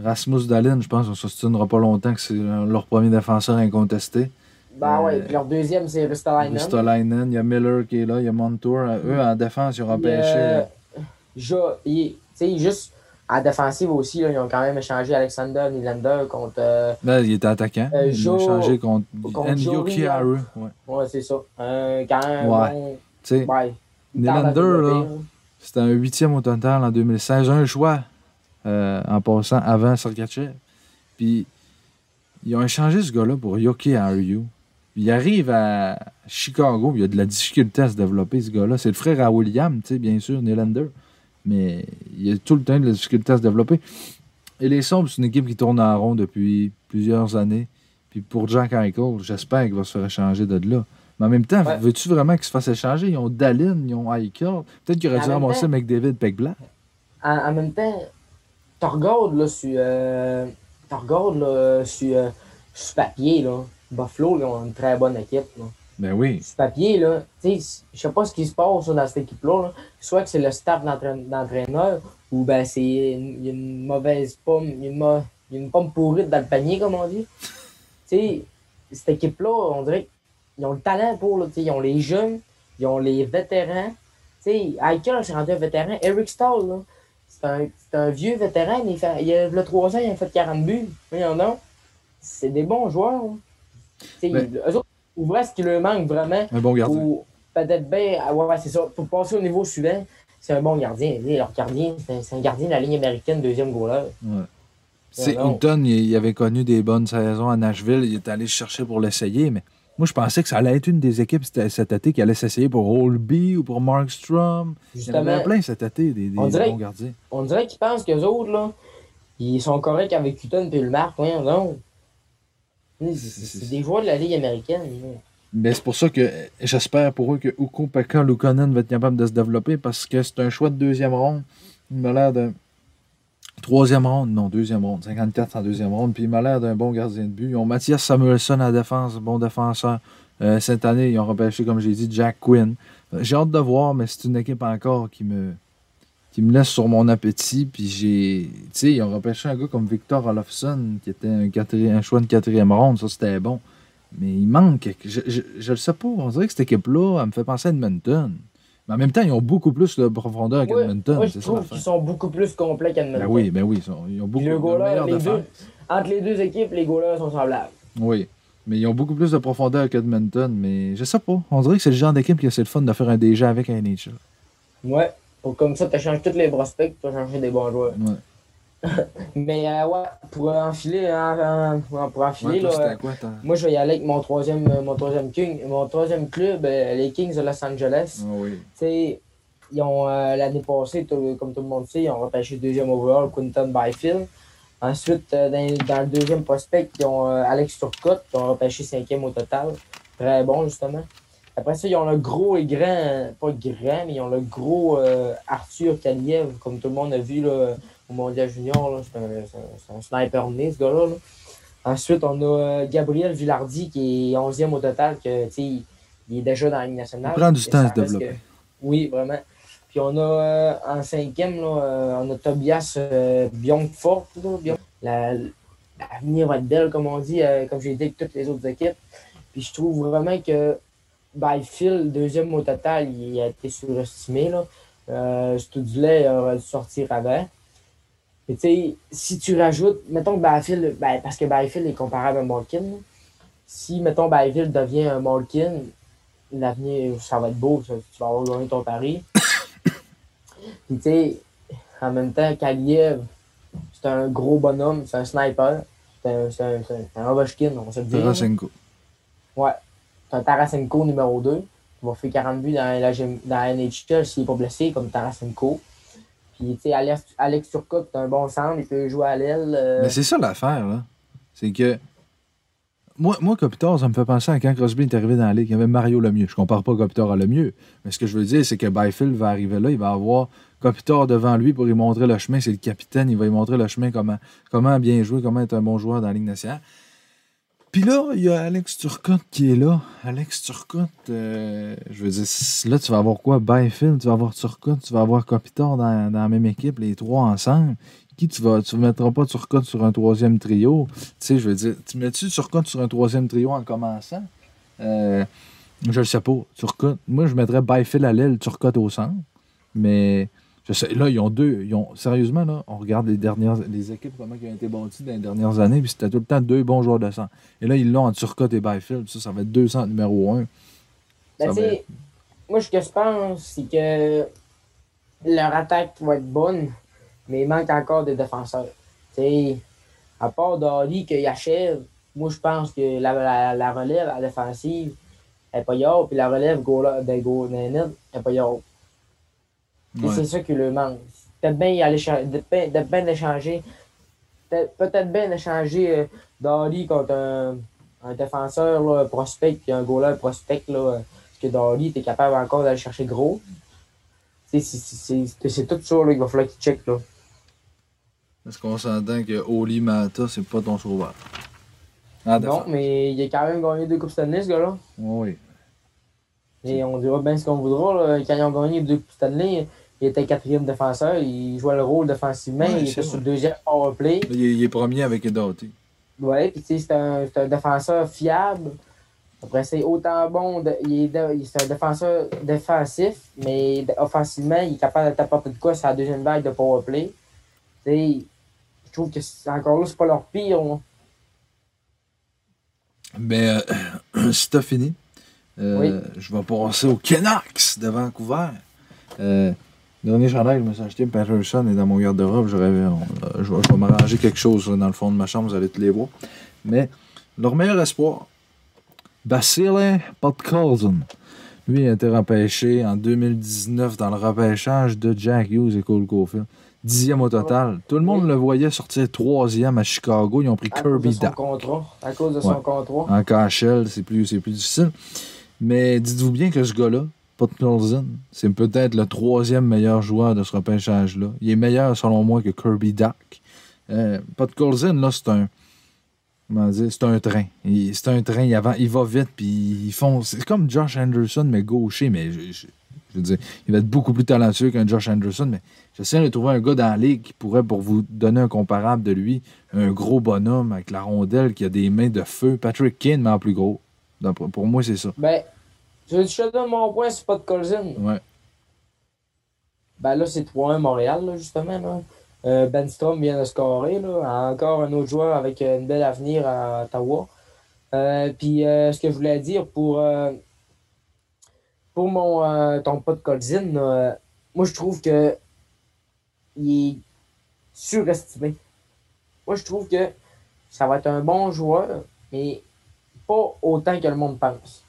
Rasmus Dahlin, je pense qu'on ne s'ostinera pas longtemps que c'est leur premier défenseur incontesté. Ben Euh, ouais, puis leur deuxième, c'est Ristolainen. Ristolainen, il y a Miller qui est là, il y a Montour. Euh, Eux, en défense, ils ont repêché. Euh, Ja- il- Tu juste en défensive aussi, là, ils ont quand même échangé Alexander Nylander contre. euh, Là, il était attaquant. Euh, ils ont Joe- changé contre, contre Enyo Joe Kiaru. Ouais. ouais, c'est ça. Un quand même Ouais. Tu sais, Ouais. à Nylander, là, c'était un huitième au total en 2016. Un choix euh, en passant avant Sergachev. Puis, ils ont échangé ce gars-là pour Yoki Haru. Il arrive à Chicago, il y a de la difficulté à se développer, ce gars-là. C'est le frère à William, tu sais, bien sûr, Nylander. Mais il y a tout le temps de la difficulté à se développer. Et les Sombres, c'est une équipe qui tourne en rond depuis plusieurs années. Puis pour Jack Eichel, j'espère qu'il va se faire échanger de là. Mais en même temps, Ouais. veux-tu vraiment qu'il se fasse échanger? Ils ont Dallin, ils ont Eichel. Peut-être qu'il aurait dû ramasser temps- McDavid Peckblack. En, en même temps, tu regardes là sur. Euh, tu regardes là sur, euh, sur papier là. Buffalo, là, ont une très bonne équipe. Là. Ben oui. Sur papier, là, tu sais, je sais pas ce qui se passe là, dans cette équipe-là. là. Soit que c'est le staff d'entraîne- d'entraîneur ou ben c'est une, il y une mauvaise pomme, il y une, il y une pomme pourrite dans le panier, comme on dit. Tu sais, cette équipe-là, on dirait qu'ils ont le talent pour, là, tu sais, ils ont les jeunes, ils ont les vétérans. Tu sais, Eichel, c'est rendu un vétéran. Eric Stahl, là, c'est un, vieux vétéran, il, fait, il a le 3 ans, il a fait 40 buts. Voyons donc. C'est des bons joueurs. Mais- eux autres, ou vrai, ce qui leur manque vraiment, Un bon gardien. ou peut-être bien, ah ouais, c'est ça, pour passer au niveau suivant, c'est un bon gardien. Leur gardien, c'est un, gardien de la ligne américaine, deuxième goaler. Ouais. C'est non. Hinton, il, il avait connu des bonnes saisons à Nashville. Il est allé chercher pour l'essayer, mais moi, je pensais que ça allait être une des équipes cet été qui allait s'essayer pour Holby ou pour Markstrom. Il y en avait Justement, plein cet été, des, des On dirait- bons gardiens. on dirait qu'ils pensent qu'eux autres, là, ils sont corrects avec Hutton et le Marc. Voyons donc. C'est des joueurs de la Ligue américaine. Mais c'est pour ça que j'espère pour eux que Uko Pekka Lukonen va être capable de se développer parce que c'est un choix de deuxième ronde. Il m'a l'air d'un. Troisième ronde, non, deuxième ronde. 54 en deuxième ronde. Puis il m'a l'air d'un bon gardien de but. Ils ont Mathias Samuelson à défense, bon défenseur. Euh, cette année, ils ont repêché, comme j'ai dit, Jack Quinn. Euh, J'ai hâte de voir, mais c'est une équipe encore qui me qui me laisse sur mon appétit. Puis j'ai. Tu sais, ils ont repêché un gars comme Victor Olofsson, qui était un, choix de quatrième ronde. Ça, c'était bon. Mais il manque. Je, je, je le sais pas. On dirait que cette équipe-là, elle me fait penser à Edmonton. Mais en même temps, ils ont beaucoup plus de profondeur Ouais, qu'Edmonton. je trouve qu'ils sont beaucoup plus complets qu'Edmonton. Ben oui, ben oui. Ils, sont- ils ont beaucoup le de goaler, les deux, entre les deux équipes, les goalers sont semblables. Oui. Mais ils ont beaucoup plus de profondeur qu'Edmonton. Mais je sais pas. On dirait que c'est le genre d'équipe qui c'est le fun de faire un DG avec un NHL. Ouais. Pour comme ça, tu changes tous les prospects, tu vas changer des bons joueurs. Ouais. Mais euh, ouais, pour enfiler, hein, hein, pour enfiler, Ouais, là, euh, quoi, moi je vais y aller avec mon troisième, euh, mon troisième king, mon troisième club, les Kings de Los Angeles. Ah oui. Tu sais, ils ont l'année passée, comme tout le monde sait, ils ont repêché deuxième overall Quinton Byfield. Ensuite, dans, dans le deuxième prospect, ils ont Alex Turcotte, qui ont repêché cinquième au total. Très bon, justement. Après ça, ils ont le gros et grand, pas grand, mais ils ont le gros euh, Arthur Kaliev, comme tout le monde a vu là, au Mondial Junior. C'est un, sniper né, ce gars-là. là. Ensuite, on a euh, Gabriel Villardi, qui est 11e au total, que, tu sais, il, est déjà dans la Ligue nationale. Il prend du temps à se développer. que- Oui, vraiment. Puis on a euh, en cinquième, là, on a Tobias euh, L'avenir va être belle, comme on dit, euh, comme j'ai dit avec toutes les autres équipes. Puis je trouve vraiment que Byfield, deuxième au total, il a été surestimé. Là. Euh, Studley aurait dû sortir avant. Et tu sais, si tu rajoutes, mettons que Byfield, ben, parce que Byfield est comparable à Malkin, là. si, mettons, Byfield devient un Malkin, l'avenir, ça va être beau, ça, tu vas avoir gagné ton pari. Puis tu sais, en même temps, Kaliev, c'est un gros bonhomme, c'est un sniper, c'est un, un, c'est un, c'est un Ovechkin, on va se le dire. Tarasenko. Ouais. un Tarasenko numéro 2 qui va faire 40 buts dans la, dans la NHL s'il n'est pas blessé, comme Tarasenko. Puis, tu sais, Alex, Alex Turcotte, un bon centre, il peut jouer à l'aile. euh, Mais c'est ça l'affaire, là. C'est que. Moi, moi, Kopitar, ça me fait penser à quand Crosby est arrivé dans la ligue. Il y avait Mario Lemieux. Je compare pas Kopitar à Lemieux. Mais ce que je veux dire, c'est que Byfield va arriver là, il va avoir Kopitar devant lui pour lui montrer le chemin. C'est le capitaine, il va lui montrer le chemin, comment, comment bien jouer, comment être un bon joueur dans la Ligue nationale. Puis là, il y a Alex Turcotte qui est là. Alex Turcotte, euh, je veux dire, là, tu vas avoir quoi? Byfield, tu vas avoir Turcotte, tu vas avoir Kopitar dans, dans la même équipe, les trois ensemble qui tu vas tu mettras pas Turcotte sur un troisième trio? Tu sais, je veux dire, tu mets-tu Turcotte sur un troisième trio en commençant? Euh, je le sais pas. Turcotte, moi, je mettrais Byfield à l'aile, Turcotte au centre. Mais sais, là, ils ont deux. Ils ont, sérieusement, là, on regarde les dernières les équipes comment ils ont été bâties dans les dernières années, puis c'était tout le temps deux bons joueurs de centre. Et là, ils l'ont en Turcotte et Byfield. Ça, ça va être deux centres numéro un. Ben, moi, ce que je pense, c'est que leur attaque va être bonne, mais il manque encore des défenseurs. Tu sais, à part Dali qu'il achève, moi, je pense que la, la, la relève à la défensive n'est pas yard, puis la relève des goal- des nets n'est pas yard. Ouais. C'est ça qui le manque. Peut-être bien de bien échanger. Peut-être bien échanger euh, Dali contre un, un défenseur là, prospect puis un goaler prospect. Là, euh, parce que Dali, t'es capable encore d'aller chercher gros. Tu c'est- tout ça qu'il va falloir qu'il check. Là. Est-ce qu'on s'entend que Oli Mata, c'est pas ton sauveur? En Non, défense. mais il a quand même gagné deux Coupes Stanley, ce gars-là. Oui. Et on dira bien ce qu'on voudra. Là. Quand ils ont gagné deux Coupes Stanley, il était quatrième défenseur. Il jouait le rôle défensivement. Ouais, il était sur le deuxième power play. Il, est- il est premier avec Edati. Ouais, puis tu sais, c'est un, défenseur fiable. Après, c'est autant bon. de- il est, de- il- c'est un défenseur défensif, mais offensivement, il est capable de t'apporter de quoi sur la deuxième vague de powerplay. Tu sais, je trouve que c'est, encore là, c'est pas leur pire. moi. Mais euh, si t'as fini, euh, Oui. je vais passer aux Canucks de Vancouver. Euh, dernier chandail que je me suis acheté, Patterson est dans mon garde-robe. Je, euh, je, vais- m'arranger quelque chose là, dans le fond de ma chambre, vous allez tous les voir. Mais leur meilleur espoir, Basile Podkolzin. Lui, il a été repêché en 2019 dans le repêchage de Jack Hughes et Cole Caulfield. Dixième au total. Tout le monde Oui. le voyait sortir troisième à Chicago. Ils ont pris À Kirby contrat. À cause de son Ouais. contrat. En KHL, c'est plus, c'est plus difficile. Mais dites-vous bien que ce gars-là, Potnolzin, c'est peut-être le troisième meilleur joueur de ce repêchage-là. Il est meilleur, selon moi, que Kirby Duck. Euh, Potkolzin, là, c'est un. Comment dire? C'est un train. C'est un train. Il, avant- il va vite, puis. C'est comme Josh Anderson, mais gaucher. Mais je, veux dire, il va être beaucoup plus talentueux qu'un Josh Anderson. Mais j'essaie de trouver un gars dans la ligue qui pourrait, pour vous donner un comparable de lui, un gros bonhomme avec la rondelle qui a des mains de feu. Patrick Kane, mais en plus gros. Donc, pour- pour moi, c'est ça. Ben, je je te donne mon point sur pas de Colson. Ouais. Ben là, c'est 3-1 Montréal, là, justement. Là. Euh, ben Strom vient de scorer. Là. Encore un autre joueur avec une belle avenir à Ottawa. Euh, Puis euh, ce que je voulais dire pour, pour mon, ton pote Colzin, moi je trouve que il est surestimé. Moi je trouve que ça va être un bon joueur, mais pas autant que le monde pense.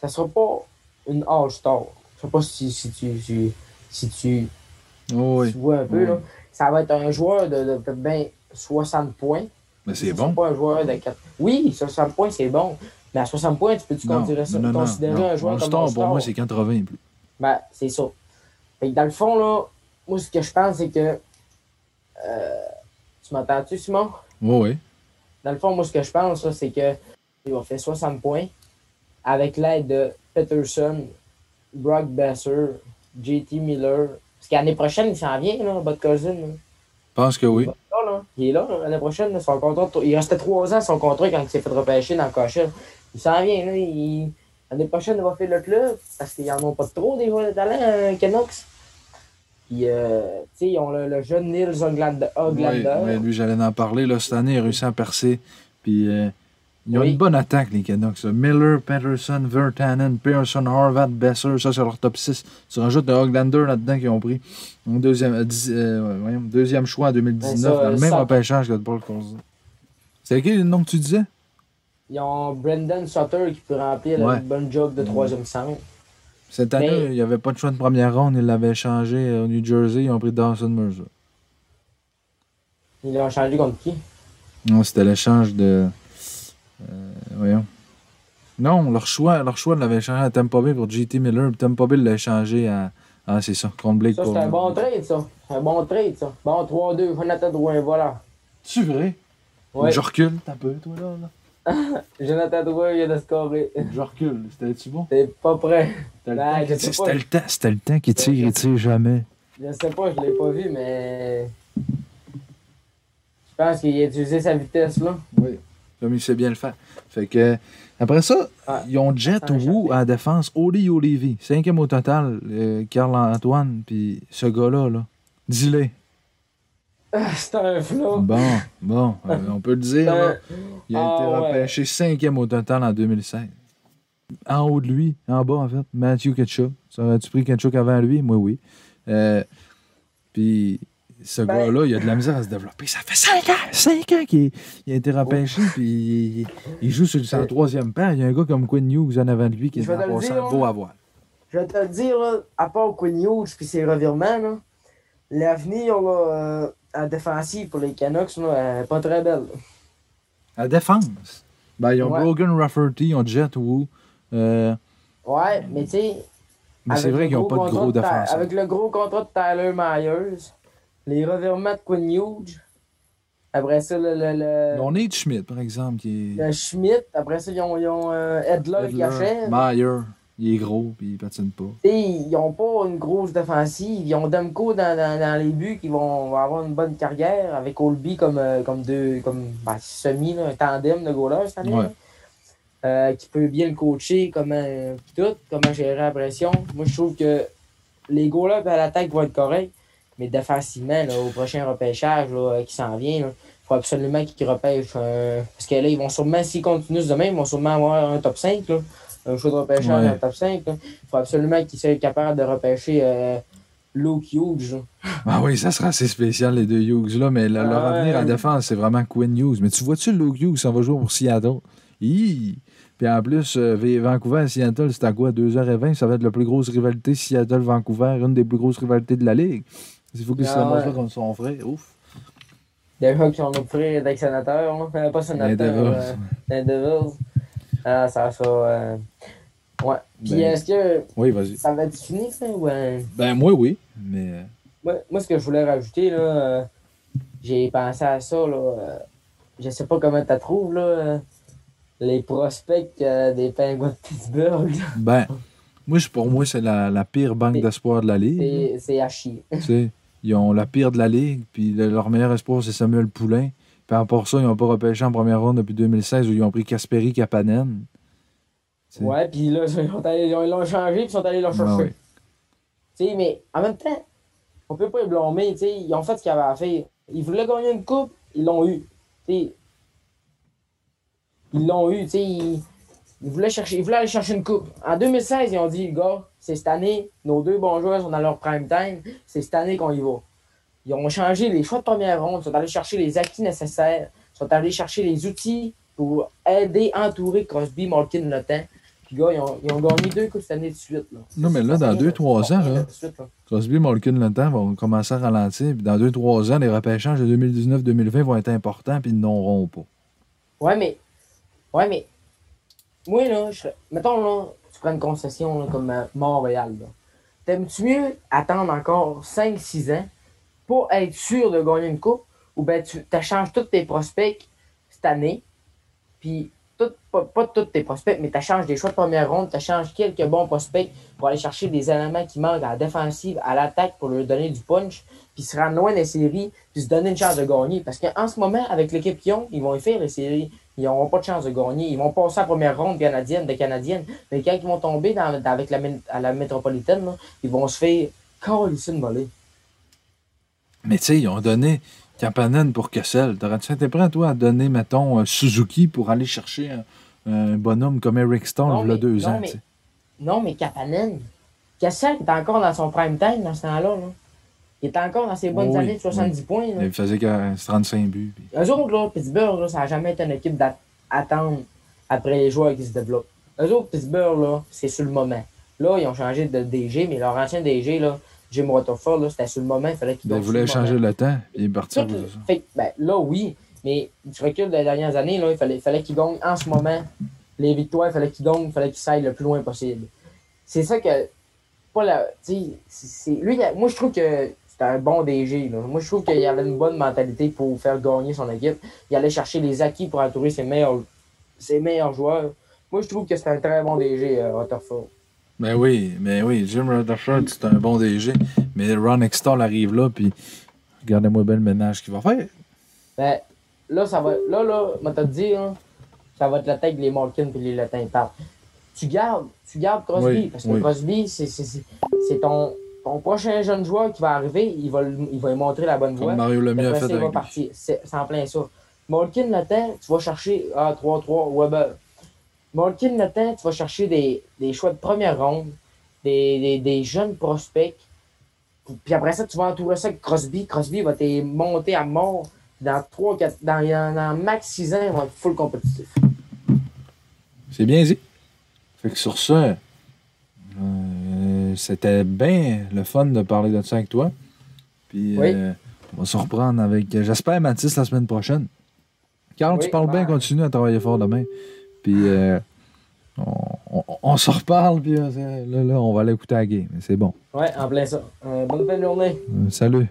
Ça sera pas une All-Star. Je sais pas si, si tu, si, si tu Oh, oui. tu vois un peu, Oui. là. Ça va être un joueur de, de peut-être bien 60 points. Mais c'est bon. pas un joueur de 4. Oui, 60 points, c'est bon. Mais à 60 points, tu peux-tu considérer, ça, non, considérer non. un joueur comme star, pour moi, c'est 80 et plus. Ben, c'est ça. Fait que dans le fond, là, moi, ce que je pense, c'est que. euh, tu m'entends-tu, Simon? Oui, oui. Dans le fond, moi, ce que je pense, c'est que il va faire 60 points avec l'aide de Peterson, Brock Besser, JT Miller. Parce qu'année prochaine, il s'en vient, là, Bud Cousin. Je pense que oui. Il est là, là, l'année prochaine. son contrat, il restait trois ans son contrat quand il s'est fait repêcher dans le cachet. Il s'en vient. Là, il- L'année prochaine, il va faire le club parce qu'ils n'en ont pas trop des joueurs de talent, euh, Canucks. Puis, euh, tu sais, ils ont le, le jeune Nils Hoglander. Oui, oui, lui, j'allais en parler. Là, cette année, il a réussi à percer. Puis, euh, ils ont Oui. une bonne attaque, les Canucks. Miller, Patterson, Vertanen, Pearson, Harvat, Besser. Ça, c'est leur top 6. Tu rajoutes le Hoglander là-dedans qu'ils ont pris. Deuxième, euh, dix- euh, voyons, deuxième choix en 2019, Ouais, ça, dans le même ça- repêchage que Paul Corzin. C'est qui le nom que tu disais? Ils ont Brendan Sutter qui peut remplir Ouais. la bonne job de troisième centre. Cette année, Mais- il n'y avait pas de choix de première ronde. Ils l'avaient changé au New Jersey. Ils ont pris Dawson Mercer. Ils l'ont changé contre qui? Non, c'était l'échange de. Euh, voyons. Non, leur choix, leur choix l'avait changé à Tampa Bay pour JT Miller. Puis Tampa Bay l'a changé à. Ah, c'est ça, contre Blake Ça, c'est un bon trade, ça. C'est un bon trade, ça. Bon, 3-2, Jonathan Drouin, voilà. Tu vrai? Ouais. Je recule, t'as peu, toi, là. là? Jonathan Drouin vient de scorer. Je recule. C'était-tu bon? T'es pas prêt. C'était le, Ben, c'était le temps. C'était le temps qu'il tire, il tire jamais. Je sais pas, je l'ai pas vu, mais. Je pense qu'il a utilisé sa vitesse, là. Oui. Comme il sait bien le faire. Fait que. Après ça, ils ont Jet Wu à la défense, Oli Olivier. Cinquième au total, euh, Carl-Antoine, puis ce gars-là, là. Dis-le. Ah, c'est un flop. Bon, bon, euh, on peut le dire. Là. Il a Ah, été ouais. repêché cinquième au total en 2016. En haut de lui, en bas en fait, Matthew Ketchuk. Ça aurait-tu pris Ketchuk avant lui? Moi, oui. Euh, puis ce Ben- gars-là, il a de la misère à se développer. Ça fait 5 ans! 5 ans qu'il il a été repêché, Oh. puis il, il joue sur le troisième paire. Il y a un gars comme Quinn Hughes en avant de lui qui est en passant beau à voir. Je vais te le dire, là, à part Quinn Hughes puis ses revirements, l'avenir euh, en défensive pour les Canucks, là, elle est pas très belle. là. À défense, ben, ils ont Ouais. Brogan Rafferty, ils ont Jet Wu. euh, Ouais, mais tu sais. mais c'est vrai qu'ils n'ont pas de gros défenseurs. Avec le gros contrat de Tyler Myers, les revirements de Quinn Hughes, après ça, le, le, le, On est Schmidt, par exemple, qui est. le Schmidt, après ça, ils ont, ils ont euh, Edler qui achève. Meyer, il est gros, puis il patine pas. T'sais, ils n'ont pas une grosse défensive. Ils ont Demko dans, dans, dans les buts qui vont, avoir une bonne carrière avec Olby comme, euh, comme deux comme ben, semi, là, un tandem de goalers cette année. Ouais. Euh, qui peut bien le coacher, comment tout, comment gérer la pression. Moi je trouve que les goalers à l'attaque vont être corrects, mais défensivement, là, au prochain repêchage là, euh, qui s'en vient, il faut absolument qu'ils repêchent. euh, parce que là, ils vont sûrement, s'ils continuent de même, ils vont sûrement avoir un top 5. Là, un choix de repêchage, Ouais. un top 5. Il faut absolument qu'ils soient capables de repêcher euh, Luke Hughes. Ah oui, ça sera assez spécial, les deux Hughes, là, mais le- leur Ah ouais. avenir en défense, c'est vraiment Quinn Hughes. Mais tu vois-tu, Luke Hughes, ça va jouer pour Seattle? Hi! Puis en plus, euh, Vancouver et Seattle, c'est à quoi? 2h20, ça va être la plus grosse rivalité Seattle-Vancouver, une des plus grosses rivalités de la Ligue. Il faut qu'il se Ah ouais. là contre son frère. Ouf! Déjà qu'ils ont frère d'être sénateur, là. Euh, pas sénateur, Les Devils. euh, les Devils. Ah, ça sera. euh, Ouais. Puis Ben- est-ce que Oui, vas-y. ça va être fini, ça? Ou, euh, Ben, moi, oui, mais. Moi, moi, ce que je voulais rajouter, là, euh, j'ai pensé à ça, là. je sais pas comment tu trouves, là. les prospects des Penguins de Pittsburgh, là, Ben, moi, pour moi, c'est la, la pire banque d'espoir de la Ligue. c'est- c'est à chier. Ils ont la pire de la Ligue, puis le- leur meilleur espoir, c'est Samuel Poulain. Puis à part ça, ils n'ont pas repêché en première ronde depuis 2016 où ils ont pris Kasperi Kapanen. Ouais, puis là, ils l'ont changé, puis ils sont allés le chercher. Ben. Tu sais, mais en même temps, on peut pas les blâmer, tu sais, ils ont fait ce qu'ils avaient à faire. Ils voulaient gagner une coupe, ils l'ont eu. Tu sais, ils l'ont eu, tu sais, ils, ils voulaient chercher, ils voulaient aller chercher une coupe. En 2016, ils ont dit, gars, c'est cette année, nos deux bons joueurs sont dans leur prime time, c'est cette année qu'on y va. Ils ont changé les choix de première ronde, ils sont allés chercher les acquis nécessaires, ils sont allés chercher les outils pour aider, entourer Crosby, Malkin, le temps. Puis, gars, ils ont, ils ont gagné deux coupes cette année de suite. Là. Non, mais là, dans deux, trois ans, là, suite, là. Crosby, Malkin, le temps vont commencer à ralentir. Puis dans 2-3 ans, les repêchages de 2019-2020 vont être importants, puis ils n'auront pas. Ouais, mais. Ouais, mais. Moi, là, je Mettons, là, une concession comme euh, Montréal. T'aimes-tu mieux attendre encore 5-6 ans pour être sûr de gagner une coupe ou ben tu t'échanges tous tes prospects cette année, puis tout- pas, pas tous tes prospects, mais t'échanges des choix de première ronde, t'échanges quelques bons prospects pour aller chercher des éléments qui manquent à la défensive, à l'attaque pour leur donner du punch, puis se rendre loin des séries, puis se donner une chance de gagner. Parce qu'en ce moment, avec l'équipe qu'ils ont, ils vont y faire les séries. Ils n'auront pas de chance de gagner. Ils vont passer la première ronde canadienne, de canadienne. Mais quand ils vont tomber dans, dans- avec la, à la métropolitaine, là, ils vont se faire calisser une volée. Mais tu sais, ils ont donné Kapanen pour Kessel. T'aurais-tu été prêt, toi, à donner, mettons, euh, Suzuki pour aller chercher un, un bonhomme comme Eric Stone, il y a deux non, ans? mais-? Non, mais Kapanen, Kessel est encore dans son prime time dans ce temps-là. Là. Il est encore dans ses bonnes Oui, années de 70 points. Là. Il faisait qu'à 35 buts. puis- Eux autres, là, Pittsburgh, là, ça n'a jamais été une équipe d'attendre après les joueurs qui se développent. Eux autres, Pittsburgh, là, c'est sur le moment. Là, ils ont changé de DG, mais leur ancien DG, là, Jim Rutherford, c'était sur le moment, il fallait qu'il Ben, gagne il voulait sur le changer moment. le temps, puis il est parti. Tout- fait que, ben, là, oui, mais du recul des dernières années, là, il fallait, fallait qu'il gagne en ce moment. Les victoires, il fallait qu'il gagne, il fallait qu'il s'aille le plus loin possible. C'est ça que. Pas la. c'est- lui, moi, je trouve que c'était un bon DG. là. Moi, je trouve qu'il avait une bonne mentalité pour faire gagner son équipe. Il allait chercher les acquis pour entourer ses meilleurs, ses meilleurs joueurs. Moi, je trouve que c'était un très bon DG, euh, Rutherford. Ben oui, mais oui, Jim Rutherford, c'est un bon DG. Mais Ron Extall arrive là, puis regardez-moi bien le ménage qu'il va faire. Ben, là, ça va. Là, là, moi, te dire, hein, ça va être la tête les Malkin et les Latins. Tu gardes, tu gardes Crosby, Oui, parce que oui. Crosby, c'est c'est- c'est- c'est ton, ton prochain jeune joueur qui va arriver, il va, le- il va lui montrer la bonne voie. Mario Lemieux a fait avec lui. partir. C'est en plein ça. Malkin Latin, tu vas chercher ah, 3-3 Weber. Malkin Latin, tu vas chercher des, des choix de première ronde, des, des, des jeunes prospects. Puis après ça, tu vas entourer ça avec Crosby. Crosby va te monter à mort. Dans 3, 4, dans, dans max 6 ans, il va être full compétitif. C'est bien dit. Fait que sur ça, euh, c'était bien le fun de parler de ça avec toi. Puis Oui. euh, on va se reprendre avec, euh, j'espère, Mathis la semaine prochaine. Carl, tu parles bien, ben- continue à travailler fort demain. Puis euh, on, on- on se reparle, puis là, là, on va aller écouter la game. C'est bon. Ouais, en plein ça. Bonne fin de journée. Salut.